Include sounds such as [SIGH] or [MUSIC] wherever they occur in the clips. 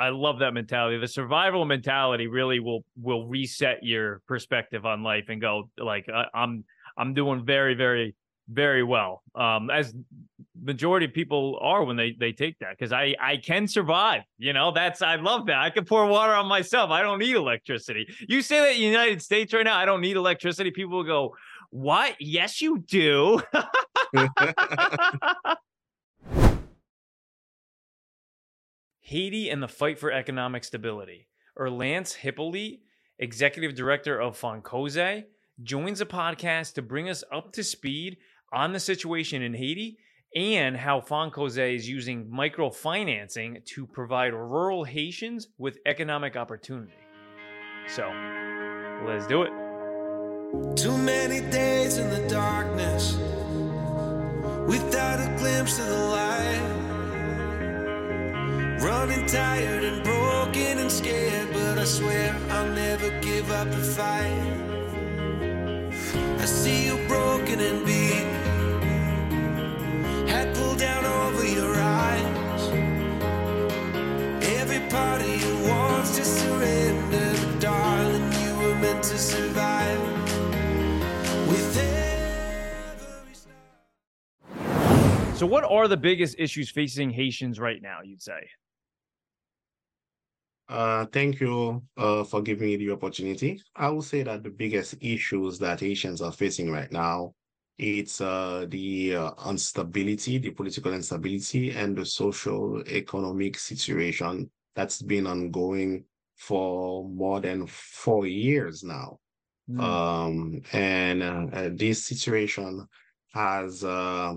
I love that mentality. The survival mentality really will will reset your perspective on life and go like I'm I'm doing very very very well. Um, as majority of people are when they they take that because I I can survive. You know that's I love that. I can pour water on myself. I don't need electricity. You say that in the United States right now, I don't need electricity. People will go, what? Yes, you do. [LAUGHS] [LAUGHS] [LAUGHS] Haiti and the fight for economic stability. Erlantz Hyppolite, executive director of Fonkoze, joins the podcast to bring us up to speed on the situation in Haiti and how Fonkoze is using microfinancing to provide rural Haitians with economic opportunity. So, let's do it. Too many days in the darkness without a glimpse of the light. Running tired and broken and scared, but I swear I'll never give up the fight. I see you broken and beat, head pulled down over your eyes. Every part of you wants to surrender, but darling, you were meant to survive. So, what are the biggest issues facing Haitians right now, you'd say? Uh, thank you uh, for giving me the opportunity. I will say that the biggest issues that Haitians are facing right now, it's uh, the uh, instability, the political instability, and the social economic situation that's been ongoing for more than four years now. Mm. Um, and uh, this situation has uh,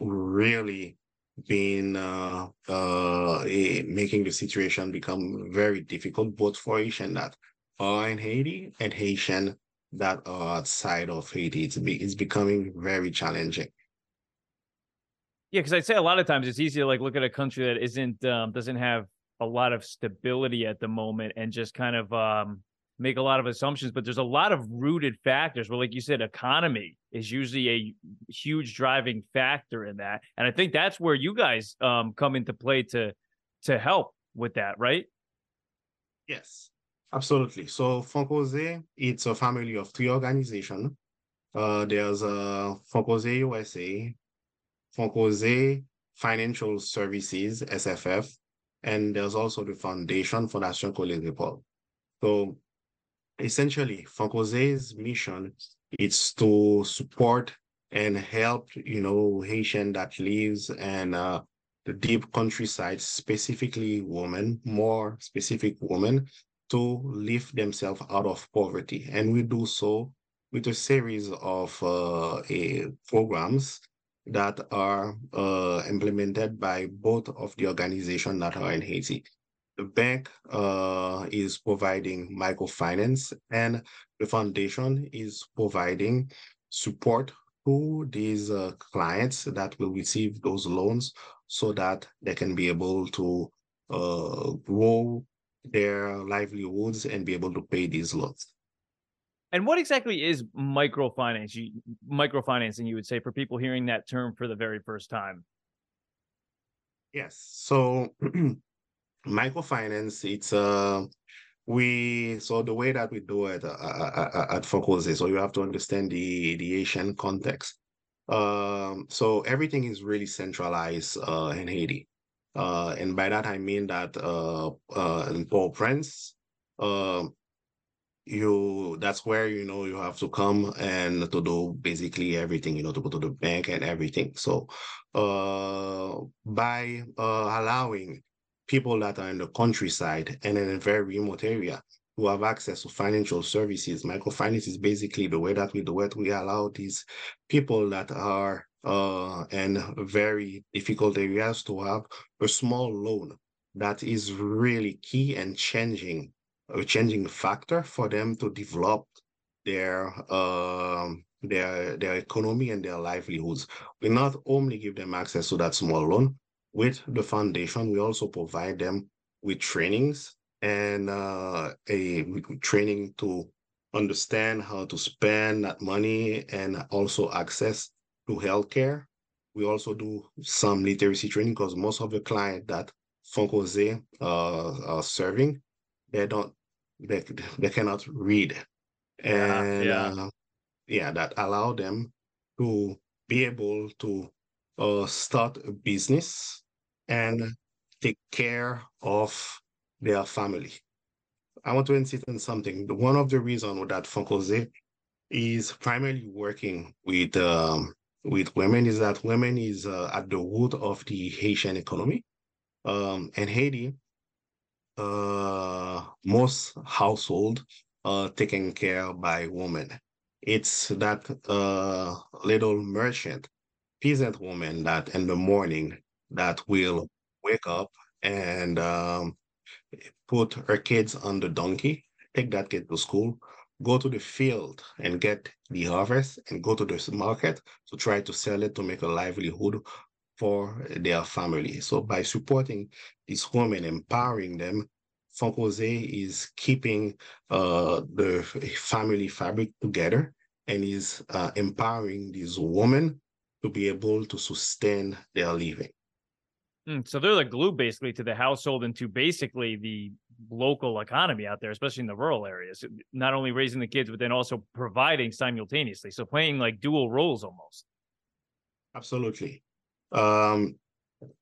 really been uh, uh, making the situation become very difficult, both for Haitian that are in Haiti and Haitian that are outside of Haiti. It's, be, it's becoming very challenging. Yeah, because I'd say a lot of times it's easy to like look at a country that isn't um, doesn't have a lot of stability at the moment and just kind of um, make a lot of assumptions, but there's a lot of rooted factors. Well, like you said, economy is usually a huge driving factor in that, and I think that's where you guys um, come into play to to help with that, right? Yes, absolutely. So Fonkoze, it's a family of three organizations. Uh, there's uh, Fonkoze USA, Fonkoze Financial Services (SFF), and there's also the Foundation for Nation College Report. So essentially Fonkoze's mission is to support and help, you know, Haitian that lives in uh, the deep countryside, specifically women, more specific women, to lift themselves out of poverty. And we do so with a series of uh, a programs that are uh, implemented by both of the organizations that are in Haiti the bank uh, is providing microfinance and the foundation is providing support to these uh, clients that will receive those loans so that they can be able to uh, grow their livelihoods and be able to pay these loans. And what exactly is microfinance? You, microfinancing, you would say, for people hearing that term for the very first time? Yes. So [CLEARS THROAT] microfinance, it's uh we so the way that we do it uh, uh, uh, uh at Fonkoze, so you have to understand the the Haitian context. Um, so everything is really centralized uh, in Haiti, uh, and by that I mean that uh, uh, in Port-au-Prince, uh, you that's where you know you have to come and to do basically everything you know to go to the bank and everything so uh by uh allowing people that are in the countryside and in a very remote area who have access to financial services. Microfinance is basically the way that we do it. We allow these people that are uh, in very difficult areas to have a small loan that is really key and changing a changing factor for them to develop their uh, their their economy and their livelihoods. We not only give them access to that small loan, with the foundation, we also provide them with trainings and uh, a training to understand how to spend that money and also access to healthcare. We also do some literacy training because most of the clients that Fonkoze uh, are serving, they don't, they, they cannot read. And yeah. Uh, yeah, that allow them to be able to uh, start a business and take care of their family. I want to insist on something. One of the reasons that Fonkoze is primarily working with um, with women is that women is uh, at the root of the Haitian economy. Um, Haiti, uh, most household are taken care by women. It's that uh, little merchant, peasant woman that in the morning that will wake up and um, put her kids on the donkey, take that kid to school, go to the field and get the harvest and go to the market to try to sell it to make a livelihood for their family. So by supporting these women, empowering them, Fonkoze is keeping uh, the family fabric together and is uh, empowering these women to be able to sustain their living. Mm, so they're the glue basically to the household and to basically the local economy out there, especially in the rural areas. Not only raising the kids, but then also providing simultaneously. So playing like dual roles almost. Absolutely. Um,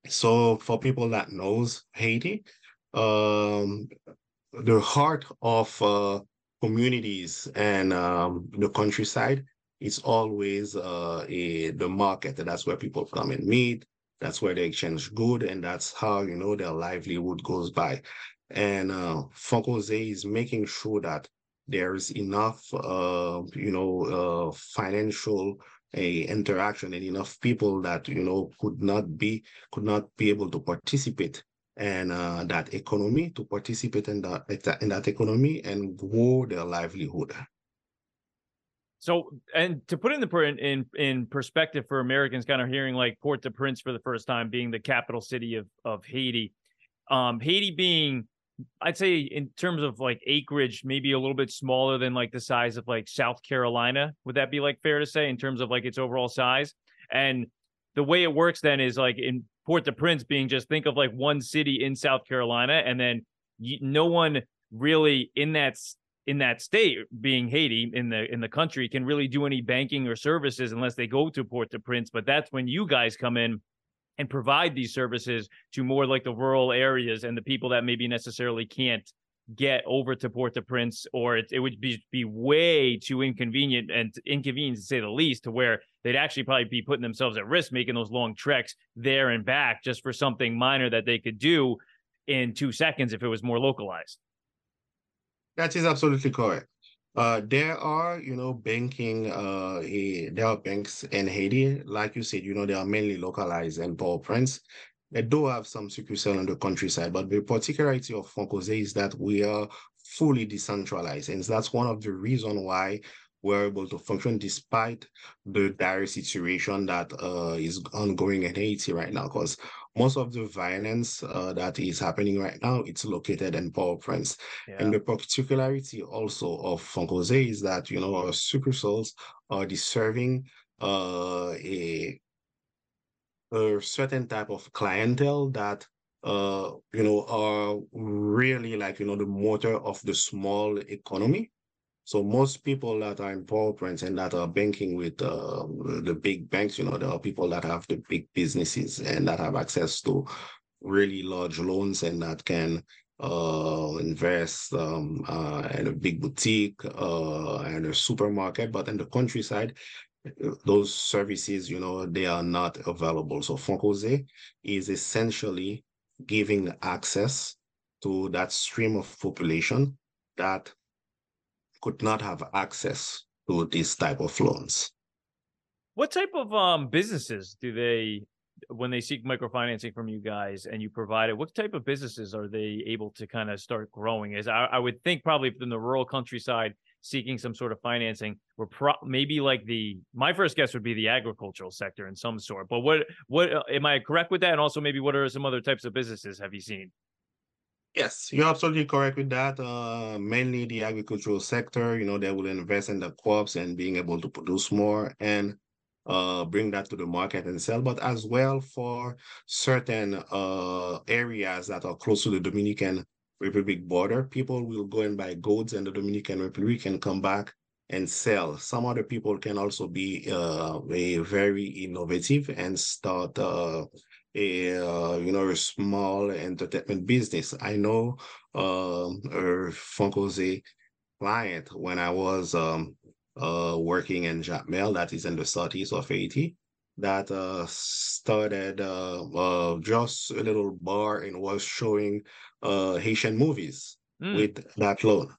so for people that knows Haiti, um, the heart of uh, communities and um, the countryside is always uh, a, the market. And that's where people come and meet. That's where they exchange good, and that's how you know their livelihood goes by. And uh, Fonkoze is making sure that there's enough, uh, you know, uh, financial a interaction and enough people that you know could not be could not be able to participate and uh, that economy to participate in that in that economy and grow their livelihood. So, and to put in the in in perspective for Americans, kind of hearing like Port-au-Prince for the first time, being the capital city of of Haiti, um, Haiti being, I'd say in terms of like acreage, maybe a little bit smaller than like the size of like South Carolina. Would that be like fair to say in terms of like its overall size? And the way it works then is like in Port-au-Prince being just think of like one city in South Carolina, and then no one really in that in that state, being Haiti in the in the country, can really do any banking or services unless they go to Port-au-Prince. But that's when you guys come in and provide these services to more like the rural areas and the people that maybe necessarily can't get over to Port-au-Prince, or it, it would be be way too inconvenient and inconvenient to say the least, to where they'd actually probably be putting themselves at risk making those long treks there and back just for something minor that they could do in two seconds if it was more localized. That is absolutely correct. Uh, there are, you know, banking, uh, there are banks in Haiti, like you said, you know, they are mainly localized in Port-au-Prince. They do have some security on the countryside, but the particularity of Fonkoze is that we are fully decentralized. And that's one of the reasons why we're able to function despite the dire situation that uh, is ongoing in Haiti right now. Because most of the violence uh, that is happening right now, it's located in Port-au-Prince. Yeah. And the particularity also of Fonkoze is that, you know, our succursals are deserving uh, a a certain type of clientele that uh you know are really like you know the motor of the small economy so most people that are in Port-au-Prince and that are banking with uh, the big banks you know there are people that have the big businesses and that have access to really large loans and that can uh, invest um, uh, in a big boutique uh, and a supermarket but in the countryside those services, you know, they are not available. So Fonkoze is essentially giving access to that stream of population that could not have access to these type of loans. What type of um, businesses do they, when they seek microfinancing from you guys and you provide it, what type of businesses are they able to kind of start growing? As I, I would think probably in the rural countryside, seeking some sort of financing were pro- maybe like the my first guess would be the agricultural sector in some sort but what what am i correct with that and also maybe what are some other types of businesses have you seen Yes, you're absolutely correct with that. Uh, mainly the agricultural sector, you know, they will invest in the crops and being able to produce more. And uh, bring that to the market and sell, but as well for certain uh, areas that are close to the Dominican Republic border, people will go and buy goods in the Dominican Republic and come back and sell. Some other people can also be uh, very innovative and start uh, a uh, you know a small entertainment business. I know um, a Fonkoze client when I was um, uh, working in Jacmel, that is in the southeast of Haiti, that uh, started uh, uh, just a little bar and was showing uh, Haitian movies mm. with that loan.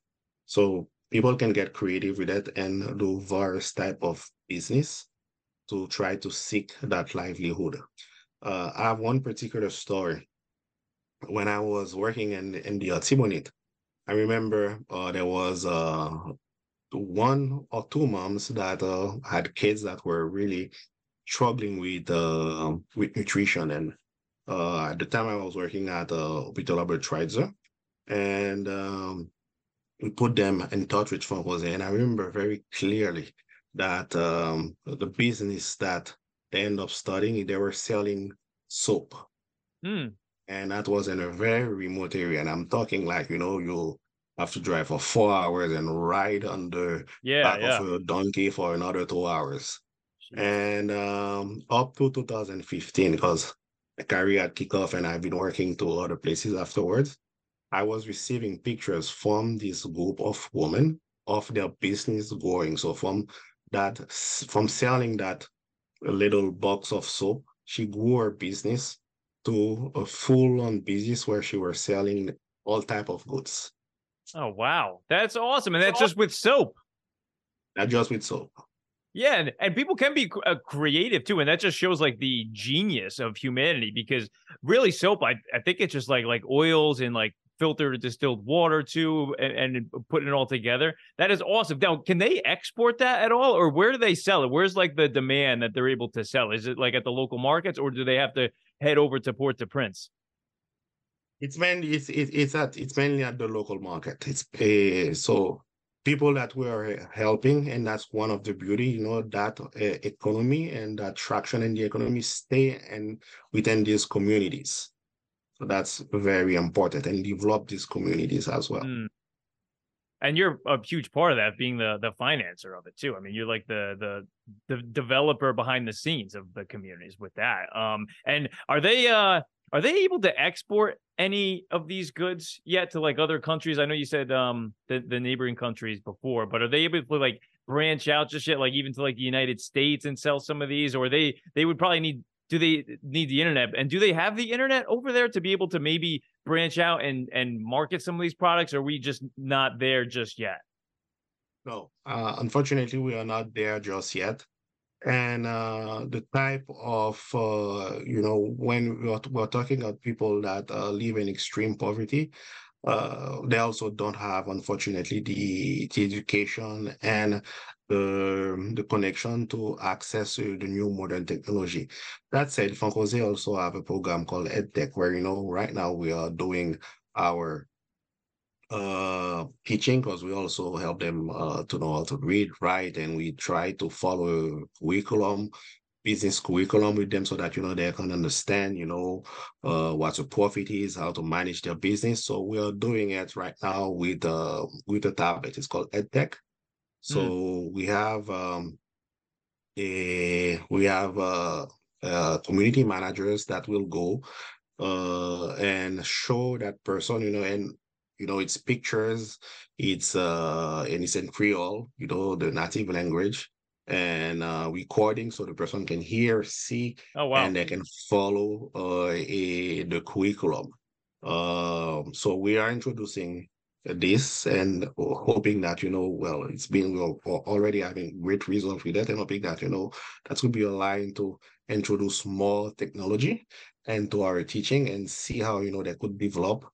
So people can get creative with it and do various type of business to try to seek that livelihood. Uh, I have one particular story. When I was working in, in the Tibonite, I remember uh, there was uh, one or two moms that uh, had kids that were really struggling with uh, with nutrition. And uh, at the time, I was working at uh, Hospital Albert and um, we put them in touch with Fonkoze. And I remember very clearly that um, the business that they end up studying, they were selling soap. Mm. And that was in a very remote area. And I'm talking like, you know, you have to drive for four hours and ride on the yeah, back yeah. of a donkey for another two hours. Jeez. And um, up to 2015, because my career had kicked off and I've been working to other places afterwards, I was receiving pictures from this group of women of their business growing. So from that, from selling that little box of soap, she grew her business to a full-on business where she was selling all type of goods. Oh wow, that's awesome, and that's just with soap. Not just with soap. Yeah, and, and people can be uh, creative too, and that just shows like the genius of humanity. Because really, soap, I I think it's just like like oils and like filtered distilled water too, and, and putting it all together. That is awesome. Now, can they export that at all, or where do they sell it? Where's like the demand that they're able to sell? Is it like at the local markets, or do they have to head over to Port-au-Prince? It's mainly it's it's at it's mainly at the local market. It's uh, so people that we are helping, and that's one of the beauty, you know, that uh, economy and that traction in the economy stay and within these communities. That's very important, and develop these communities as well. Mm. And you're a huge part of that, being the the financer of it too. I mean, you're like the the the developer behind the scenes of the communities with that. Um, and are they uh are they able to export any of these goods yet to like other countries? I know you said um the, the neighboring countries before, but are they able to like branch out just yet, like even to like the United States and sell some of these? Or they they would probably need do they need the internet? And do they have the internet over there to be able to maybe branch out and and market some of these products? Are we just not there just yet? No, uh, unfortunately, we are not there just yet and uh, the type of uh, you know when we're, we're talking about people that uh, live in extreme poverty uh, they also don't have unfortunately the, the education and the, the connection to access the new modern technology. That said Fonkoze also have a program called edtech where you know right now we are doing our uh, teaching because we also help them uh, to know how to read, write, and we try to follow curriculum, business curriculum with them so that you know they can understand, you know, uh, what a profit is, how to manage their business. So we are doing it right now with uh with a tablet. It's called EdTech. So mm. we have um, a we have uh, uh, community managers that will go uh, and show that person, you know, and you know, it's pictures, it's uh and it's in Creole, you know, the native language, and uh recording so the person can hear, see, oh, wow. and they can follow uh a, the curriculum. Um, so we are introducing this and hoping that you know well it's been we're already having great results with that and hoping that you know that will be aligned to introduce more technology into our teaching and see how you know they could develop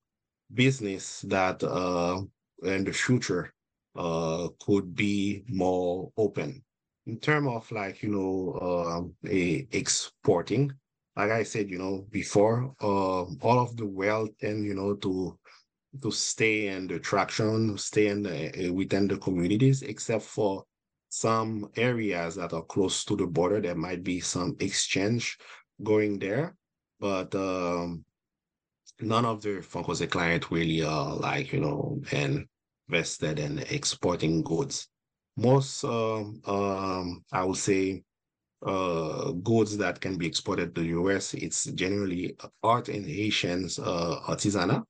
business that uh, in the future uh, could be more open in terms of like you know uh, a exporting like i said you know before uh, all of the wealth and you know to to stay in the traction stay in the, uh, within the communities except for some areas that are close to the border, there might be some exchange going there, but um, none of the Funko client really are like, you know, invested in exporting goods. Most, um, um, I would say, uh, goods that can be exported to the US, it's generally art and Haitians uh, artisanal.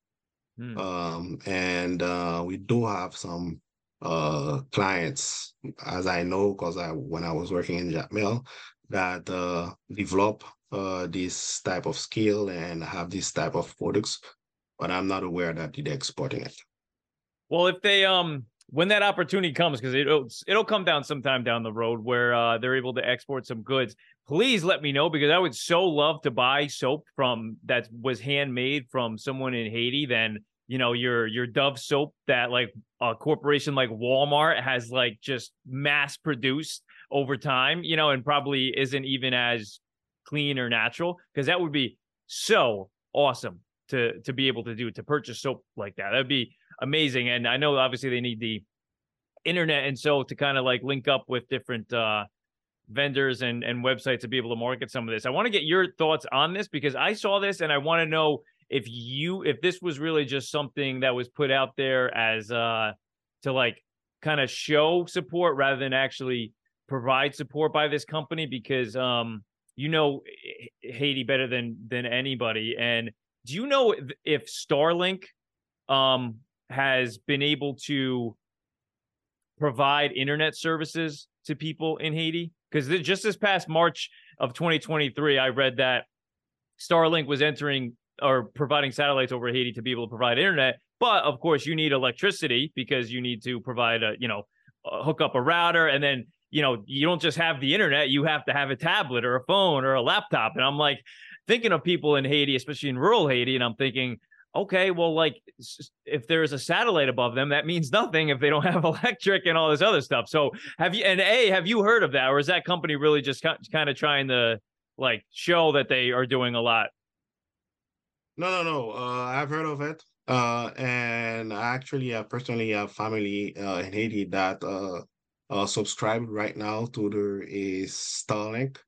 Hmm. Um, and uh, we do have some uh, clients, as I know, because I when I was working in Jacmel, that uh, develop uh, this type of skill and have this type of products, but I'm not aware that they're exporting it. Well, if they um when that opportunity comes, because it'll it'll come down sometime down the road where uh, they're able to export some goods. Please let me know because I would so love to buy soap from that was handmade from someone in Haiti. Then you know your your Dove soap that like a corporation like Walmart has like just mass produced over time, you know, and probably isn't even as clean or natural because that would be so awesome to to be able to do to purchase soap like that. That'd be amazing. And I know obviously they need the internet and so to kind of like link up with different uh vendors and and websites to be able to market some of this. I want to get your thoughts on this because I saw this and I want to know if you if this was really just something that was put out there as uh to like kind of show support rather than actually provide support by this company because um you know Haiti better than than anybody and do you know if Starlink um has been able to provide internet services to people in Haiti because just this past March of 2023 I read that Starlink was entering or providing satellites over Haiti to be able to provide internet. But of course, you need electricity because you need to provide a, you know, hook up a router and then, you know, you don't just have the internet, you have to have a tablet or a phone or a laptop. And I'm like thinking of people in Haiti, especially in rural Haiti, and I'm thinking, okay, well, like if there's a satellite above them, that means nothing if they don't [LAUGHS] have electric and all this other stuff. So have you, and A, have you heard of that? Or is that company really just kind of trying to like show that they are doing a lot no, no, no. Uh, I've heard of it. Uh, and I actually have personally have family uh, in Haiti that uh, uh subscribe right now to the uh, Starlink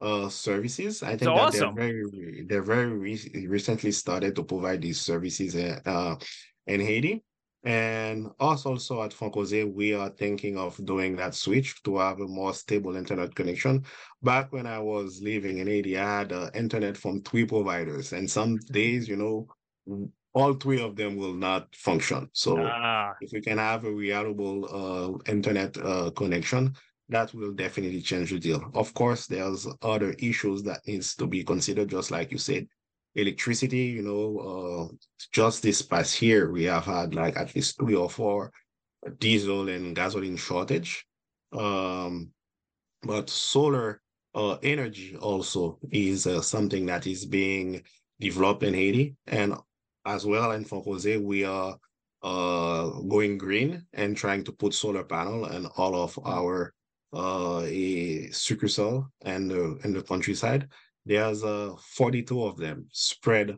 uh services. I think that awesome. they're very they're very re- recently started to provide these services in, uh in Haiti. And us also at Fonkoze, we are thinking of doing that switch to have a more stable internet connection. Back when I was living in Haiti, I had uh, internet from three providers, and some days, you know, all three of them will not function. So ah. if we can have a reliable uh, internet uh, connection, that will definitely change the deal. Of course, there's other issues that needs to be considered, just like you said electricity, you know, uh, just this past year, we have had like at least three or four diesel and gasoline shortage. Um, but solar uh, energy also is uh, something that is being developed in Haiti. And as well in Fonkoze, we are uh, going green and trying to put solar panel and all of our a succursal and uh, in the countryside. There's uh, 42 of them spread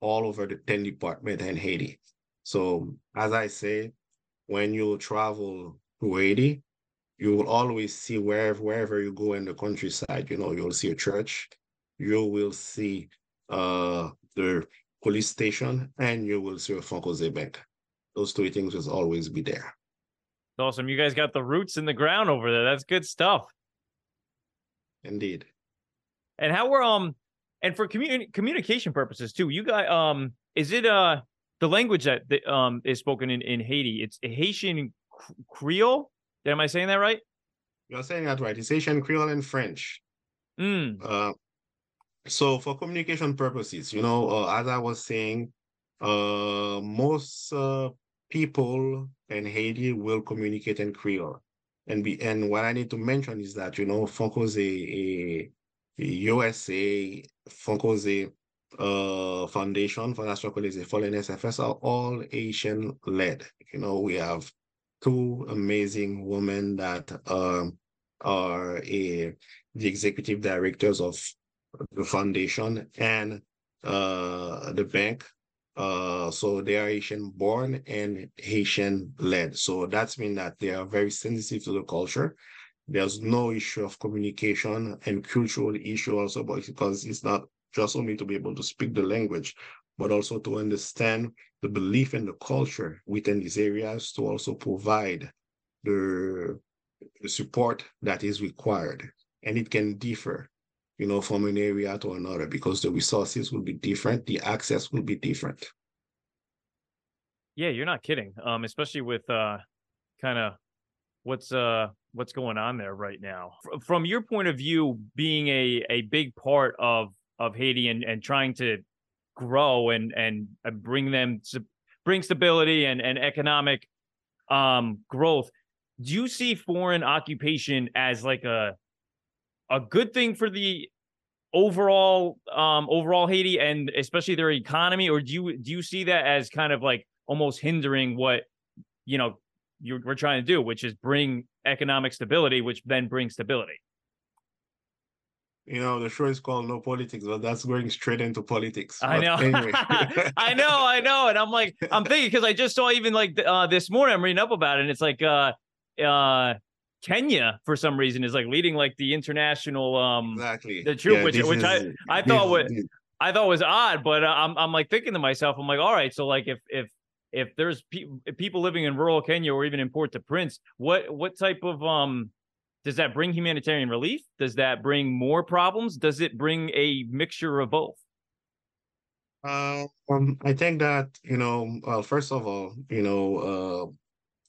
all over the 10 department in Haiti. So as I say, when you travel to Haiti, you will always see wherever wherever you go in the countryside, you know, you'll see a church, you will see uh the police station, and you will see a Fonkoze bank. Those three things will always be there. Awesome. You guys got the roots in the ground over there. That's good stuff. Indeed. And how we're um and for communi- communication purposes too, you guys um is it uh the language that, that um is spoken in in Haiti? It's Haitian Creole. Am I saying that right? You're saying that right. It's Haitian Creole and French. Mm. Uh, so for communication purposes, you know, uh, as I was saying, uh, most uh, people in Haiti will communicate in Creole. And be and what I need to mention is that you know Fonko's a, a USA, Fonkoze uh, Foundation for National College for NSFS are all Haitian led. You know, we have two amazing women that um, are a, the executive directors of the foundation and uh, the bank Uh, so they are Haitian born and Haitian led. So that's mean that they are very sensitive to the culture. There's no issue of communication and cultural issue also, because it's not just only to be able to speak the language, but also to understand the belief and the culture within these areas to also provide the, the support that is required. And it can differ you know, from an area to another because the resources will be different, the access will be different. Yeah, you're not kidding. Um, especially with uh, kind of what's uh what's going on there right now. From your point of view, being a a big part of of Haiti and and trying to grow and and bring them bring stability and and economic um growth. Do you see foreign occupation as like a a good thing for the overall um overall Haiti and especially their economy or do you do you see that as kind of like almost hindering what you know you're we're trying to do which is bring economic stability which then brings stability? You know the show is called no politics but that's going straight into politics. I know. anyway. [LAUGHS] i know i know and i'm like i'm thinking because i just saw even like uh this morning i'm reading up about it and it's like uh uh Kenya for some reason is like leading like the international um exactly the troop, yeah, which which is, I I thought was I thought was odd, but uh, I'm I'm like thinking to myself, I'm like, all right, so like if if if there's pe- people living in rural Kenya or even in Port-au-Prince, what what type of um does that bring humanitarian relief? Does that bring more problems? Does it bring a mixture of both? Uh, um, I think that you know, well, first of all, you know, uh,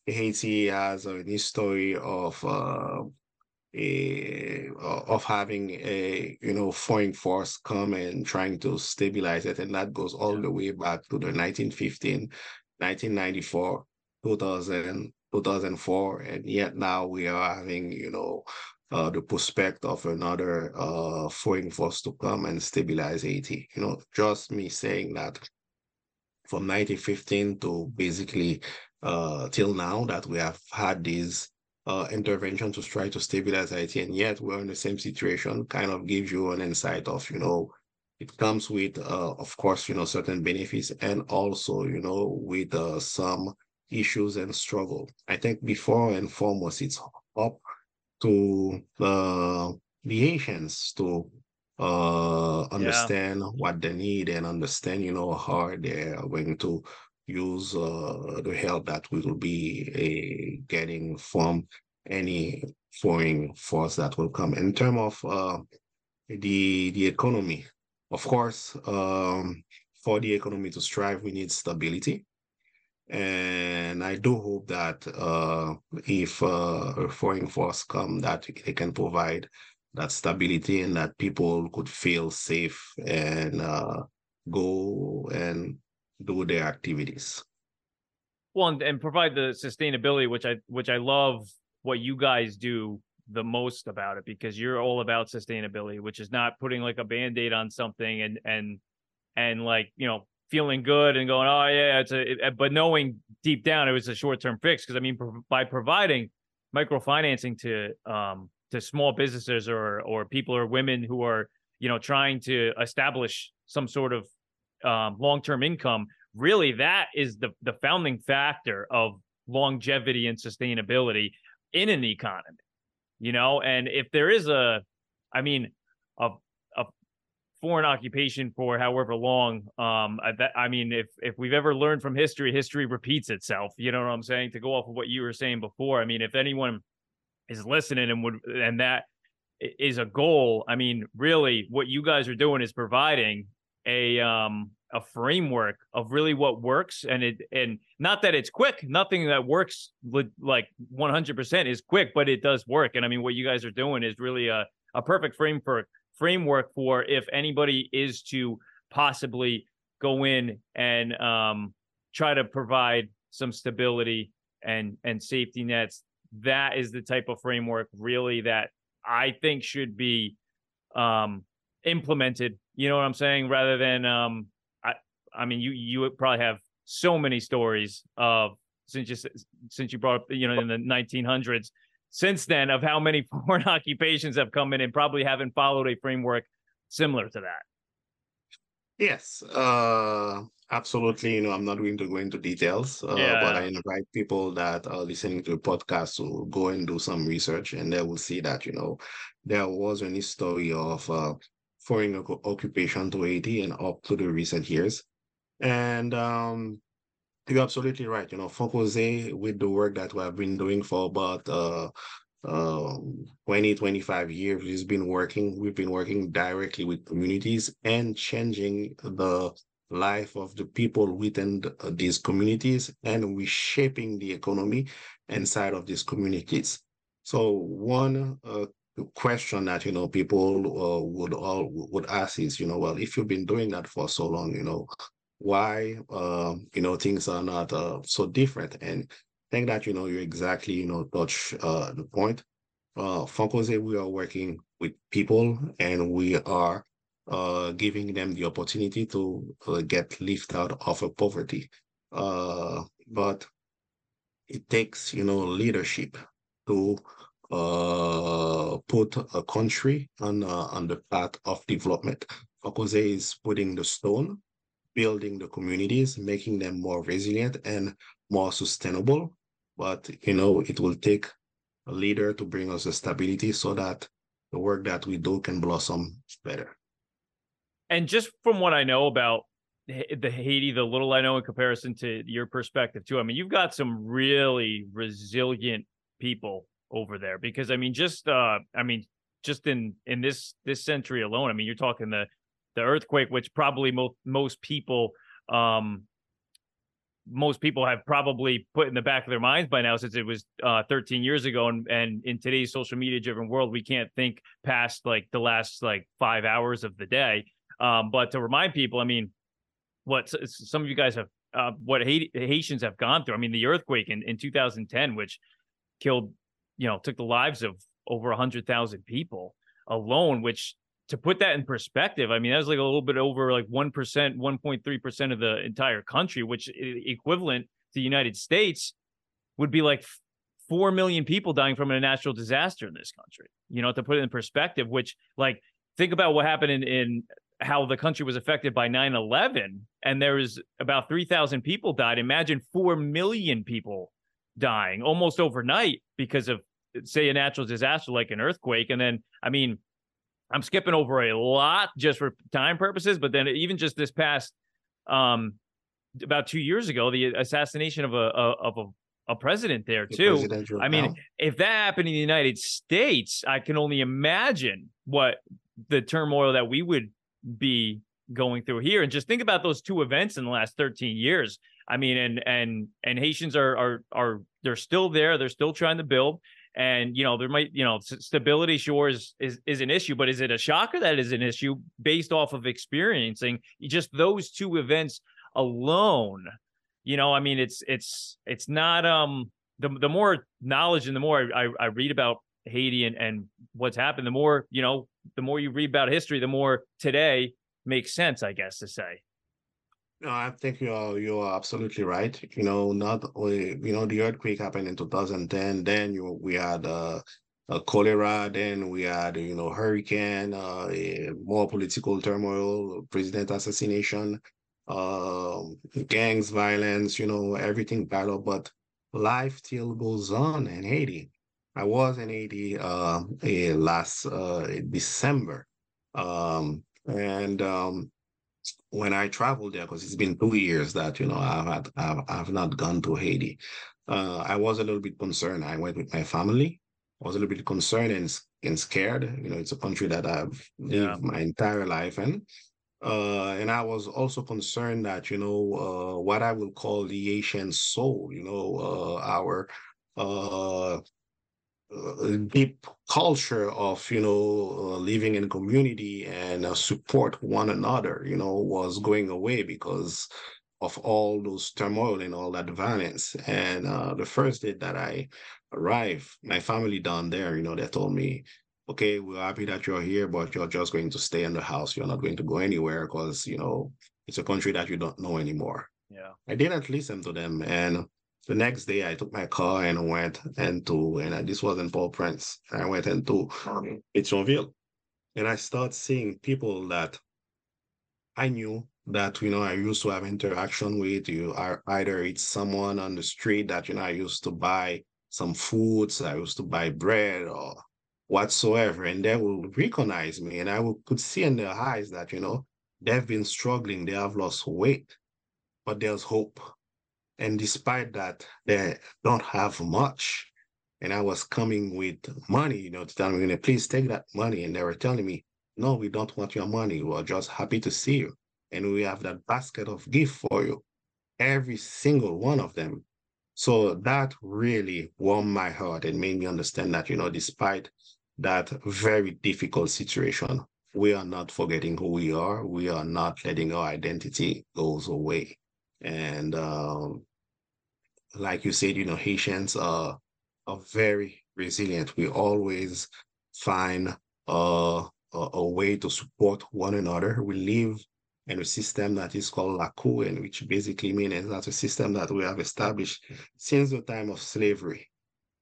Haiti has a history of uh, a, of having a you know foreign force come and trying to stabilize it, and that goes all the way back to the 1915, 1994, 2000, 2004, and yet now we are having you know uh, the prospect of another uh, foreign force to come and stabilize Haiti. You know, just me saying that from 1915 to basically uh, till now that we have had these uh, intervention to try to stabilize Haiti, and yet we're in the same situation, kind of gives you an insight of, you know, it comes with, uh, of course, you know, certain benefits and also, you know, with uh, some issues and struggle. I think before and foremost, it's up to uh, the Haitians to uh, understand yeah. what they need and understand, you know, how they are going to use uh, the help that we will be uh, getting from any foreign force that will come. In terms of uh, the the economy, of course, um, for the economy to strive, we need stability. And I do hope that uh, if uh, a foreign force come, that they can provide that stability and that people could feel safe and uh, go and do their activities. Well, and, and provide the sustainability, which I which I love what you guys do the most about it because you're all about sustainability, which is not putting like a band-aid on something and and and like, you know, feeling good and going, oh yeah, it's a, it, but knowing deep down it was a short-term fix. Cause I mean, pro- by providing microfinancing to, um, to small businesses or, or people or women who are, you know, trying to establish some sort of um, long-term income really that is the the founding factor of longevity and sustainability in an economy you know? And if there is a i mean a a foreign occupation for however long um that, i mean if if we've ever learned from history history repeats itself you know what i'm saying? To go off of what you were saying before i mean if anyone is listening and would and that is a goal i mean really what you guys are doing is providing a um a framework of really what works and it and not that it's quick nothing that works like 100% is quick but it does work. And i mean what you guys are doing is really a, a perfect frame for framework for if anybody is to possibly go in and um, try to provide some stability and and safety nets. That is the type of framework really that i think should be um, implemented you know what I'm saying? Rather than um, I I mean you you probably have so many stories of since you since you brought up you know in the 1900s since then of how many [LAUGHS] foreign occupations have come in and probably haven't followed a framework similar to that. Yes, uh, Absolutely, you know, I'm not going to go into details, uh, Yeah. but I invite people that are listening to the podcast to go and do some research, and they will see that, you know, there was a story of uh, foreign occupation to Haiti and up to the recent years. And um, you're absolutely right. You know, Fonkoze, with the work that we have been doing for about uh, um 20 25 years we've been working we've been working directly with communities and changing the life of the people within uh, these communities and reshaping the economy inside of these communities so one uh, question that you know people uh, would all would ask is you know well if you've been doing that for so long you know why uh, you know things are not uh, so different and I think that you know you exactly you know touch uh, the point. Uh, Fonkoze, we are working with people and we are uh, giving them the opportunity to uh, get lifted out of a poverty. Uh, but it takes you know leadership to uh, put a country on uh, on the path of development. Fonkoze is putting the stone, building the communities, making them more resilient and more sustainable. But you know, it will take a leader to bring us the stability so that the work that we do can blossom better. And just from what I know about the Haiti, the little I know in comparison to your perspective too, I mean, you've got some really resilient people over there because I mean, just uh, I mean, just in in this this century alone, I mean, you're talking the the earthquake, which probably most most people um most people have probably put in the back of their minds by now since it was uh 13 years ago and and in today's social media driven world we can't think past like the last like 5 hours of the day. Um but to remind people i mean what some of you guys have uh what Haitians have gone through i mean the earthquake in in 2010 which killed you know took the lives of over 100,000 people alone which to put that in perspective, I mean, that was like a little bit over like 1%, 1.3% of the entire country, which equivalent to the United States would be like 4 million people dying from a natural disaster in this country. You know, to put it in perspective, which like think about what happened in, in how the country was affected by 9-11 and there was about 3,000 people died. Imagine 4 million people dying almost overnight because of say a natural disaster like an earthquake. And then, I mean, I'm skipping over a lot just for time purposes, but then even just this past um about two years ago, the assassination of a, of a, a president there too. presidential I mean, if that happened in the United States, I can only imagine what the turmoil that we would be going through here. And just think about those two events in the last 13 years. I mean, and and and Haitians are are are they're still there. They're still trying to build. And you know, there might, you know, stability sure is, is is an issue, but is it a shocker that is an issue based off of experiencing just those two events alone? You know, I mean, it's it's it's not um the the more knowledge and the more I, I, I read about Haiti and, and what's happened, the more, you know, the more you read about history, the more today makes sense, I guess, to say. No, I think you're you're absolutely right. You know, not you know the earthquake happened in 2010. Then you we had uh, uh cholera. Then we had you know hurricane. Uh, more political turmoil, president assassination, um, gangs violence. You know everything battle, but life still goes on in Haiti. I was in Haiti uh, last uh, December, um, and um, when I traveled there, because it's been two years that you know I've had I've, I've not gone to Haiti. Uh, I was a little bit concerned. I went with my family. I was a little bit concerned and, and scared. You know, it's a country that I've Yeah. lived my entire life in. Uh, and I was also concerned that, you know, uh, what I will call the Haitian soul, you know, uh, our uh, deep culture of you know uh, living in community and uh, support one another you know was going away because of all those turmoil and all that violence and uh, the first day that i arrived my family down there you know they told me okay we're happy that you're here but you're just going to stay in the house you're not going to go anywhere because you know it's a country that you don't know anymore Yeah. I didn't listen to them. And the next day, I took my car and went into, and I, this was in Port-au-Prince. I went into Pétionville, and I started seeing people that I knew that you know I used to have interaction with. You are either it's someone on the street that you know I used to buy some foods, I used to buy bread or whatsoever, and they will recognize me, and I will, could see in their eyes that you know they've been struggling, they have lost weight, but there's hope. And despite that, they don't have much. And I was coming with money, you know, to tell me, please take that money. And they were telling me, no, we don't want your money. We're just happy to see you. And we have that basket of gift for you. Every single one of them. So that really warmed my heart and made me understand that, you know, despite that very difficult situation, we are not forgetting who we are. We are not letting our identity goes away. And um, like you said, you know, Haitians are, are very resilient. We always find uh, a, a way to support one another. We live in a system that is called Lakou, and which basically means that's a system that we have established since the time of slavery.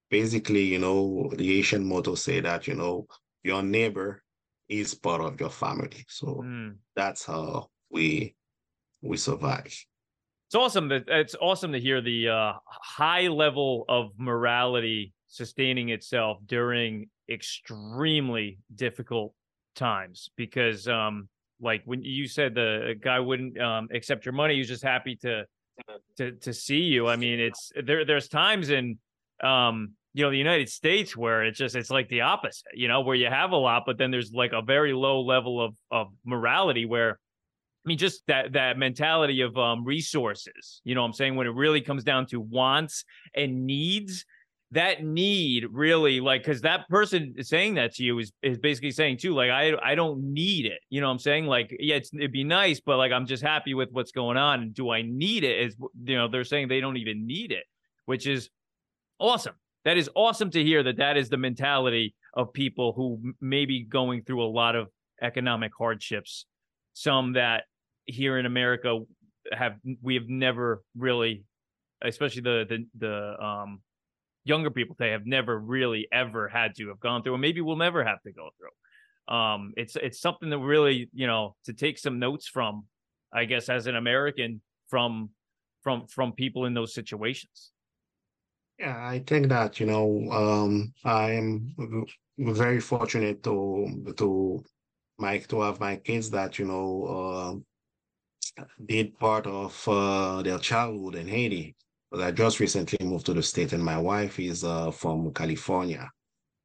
Basically, you know, the Haitian motto say that, you know, your neighbor is part of your family. So mm. that's how we we survive. It's awesome that it's awesome to hear the uh, high level of morality sustaining itself during extremely difficult times because um like when you said the guy wouldn't um accept your money, he's just happy to to to see you. I mean, it's there there's times in um you know the united states where it's just it's like the opposite you know where you have a lot but then there's like a very low level of of morality where i mean just that that mentality of um resources you know i'm saying? When it really comes down to wants and needs that need really like because that person saying that to you is is basically saying too like i i don't need it. You know what i'm saying? Like yeah it'd be nice but like i'm just happy with what's going on do i need it? Is you know they're saying they don't even need it which is awesome. That is awesome to hear that that is the mentality of people who may be going through a lot of economic hardships some that here in america have we have never really especially the the the um younger people they have never really ever had to have gone through and maybe we'll never have to go through. Um it's it's something that really you know to take some notes from i guess as an american from from from people in those situations. Yeah, I think that, you know, um, I am very fortunate to to my to have my kids that, you know, uh, did part of uh, their childhood in Haiti. But I just recently moved to the state, and my wife is uh, from California.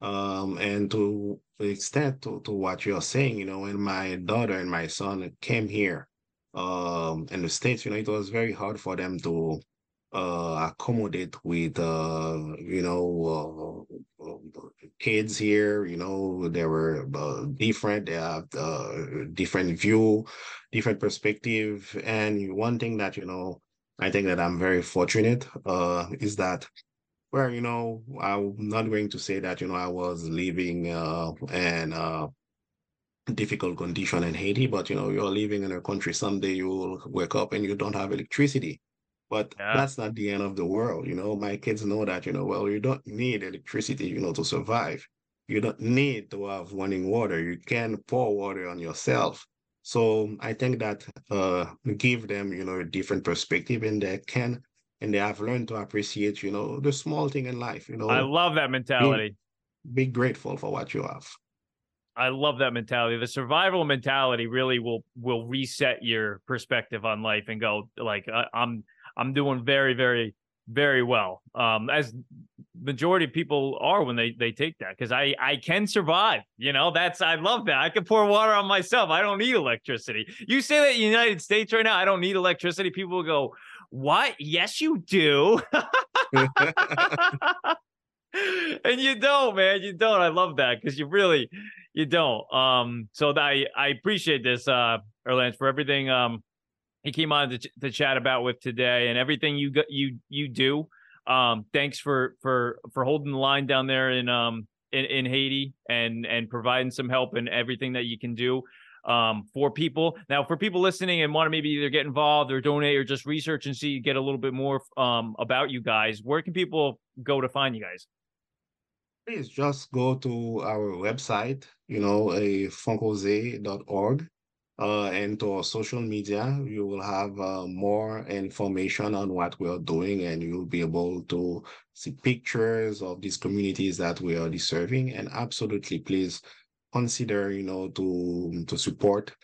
Um, and to the extent to, to what you're saying, you know, when my daughter and my son came here um, in the states, you know, it was very hard for them to uh, accommodate with uh, you know uh, kids here. You know, they were uh, different. They have uh, different view, different perspective. And one thing that you know, I think that I'm very fortunate uh, is that. Well, you know, I'm not going to say that, you know, I was living uh, and uh, difficult condition in Haiti, but you know, you're living in a country. Someday you will wake up and you don't have electricity. But yeah. that's not the end of the world. You know, my kids know that, you know, well, you don't need electricity, you know, to survive. You don't need to have running water. You can pour water on yourself. So I think that uh give them, you know, a different perspective and they can and they have learned to appreciate, you know, the small thing in life. You know, I love that mentality. Be, be grateful for what you have. I love that mentality. The survival mentality really will will reset your perspective on life and go like I, I'm I'm doing very, very, very well. Um, as majority of people are when they they take that because I I can survive. You know, that's I love that. I can pour water on myself. I don't need electricity. You say that United States right now, I don't need electricity. People will go, What? Yes, you do. [LAUGHS] and you don't, man. You don't. I love that because you really you don't. Um, so I I appreciate this, uh, Erlantz, for everything um he came on to, to chat about with today and everything you got you you do. Um, thanks for for for holding the line down there in um in, in Haiti and and providing some help and everything that you can do um, for people. Now, for people listening and want to maybe either get involved or donate or just research and see get a little bit more um, about you guys, where can people go to find you guys? Please just go to our website, you know, a fonkoze.org uh, and to our social media. You will have uh, more information on what we are doing, and you'll be able to see pictures of these communities that we are serving. And absolutely, please consider, you know, to to support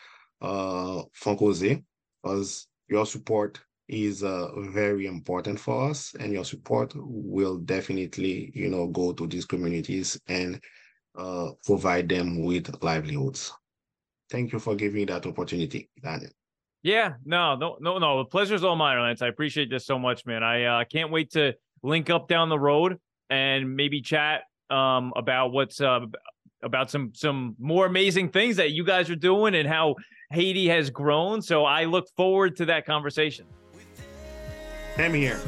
uh, because your support is uh, very important for us, and your support will definitely, you know, go to these communities and uh, provide them with livelihoods. Thank you for giving me that opportunity, Daniel. Yeah, no, no, no, no. The pleasure's all mine, Lance. I appreciate this so much, man. I uh, can't wait to link up down the road and maybe chat um, about what's uh, about some some more amazing things that you guys are doing and how Haiti has grown. So I look forward to that conversation. Same here.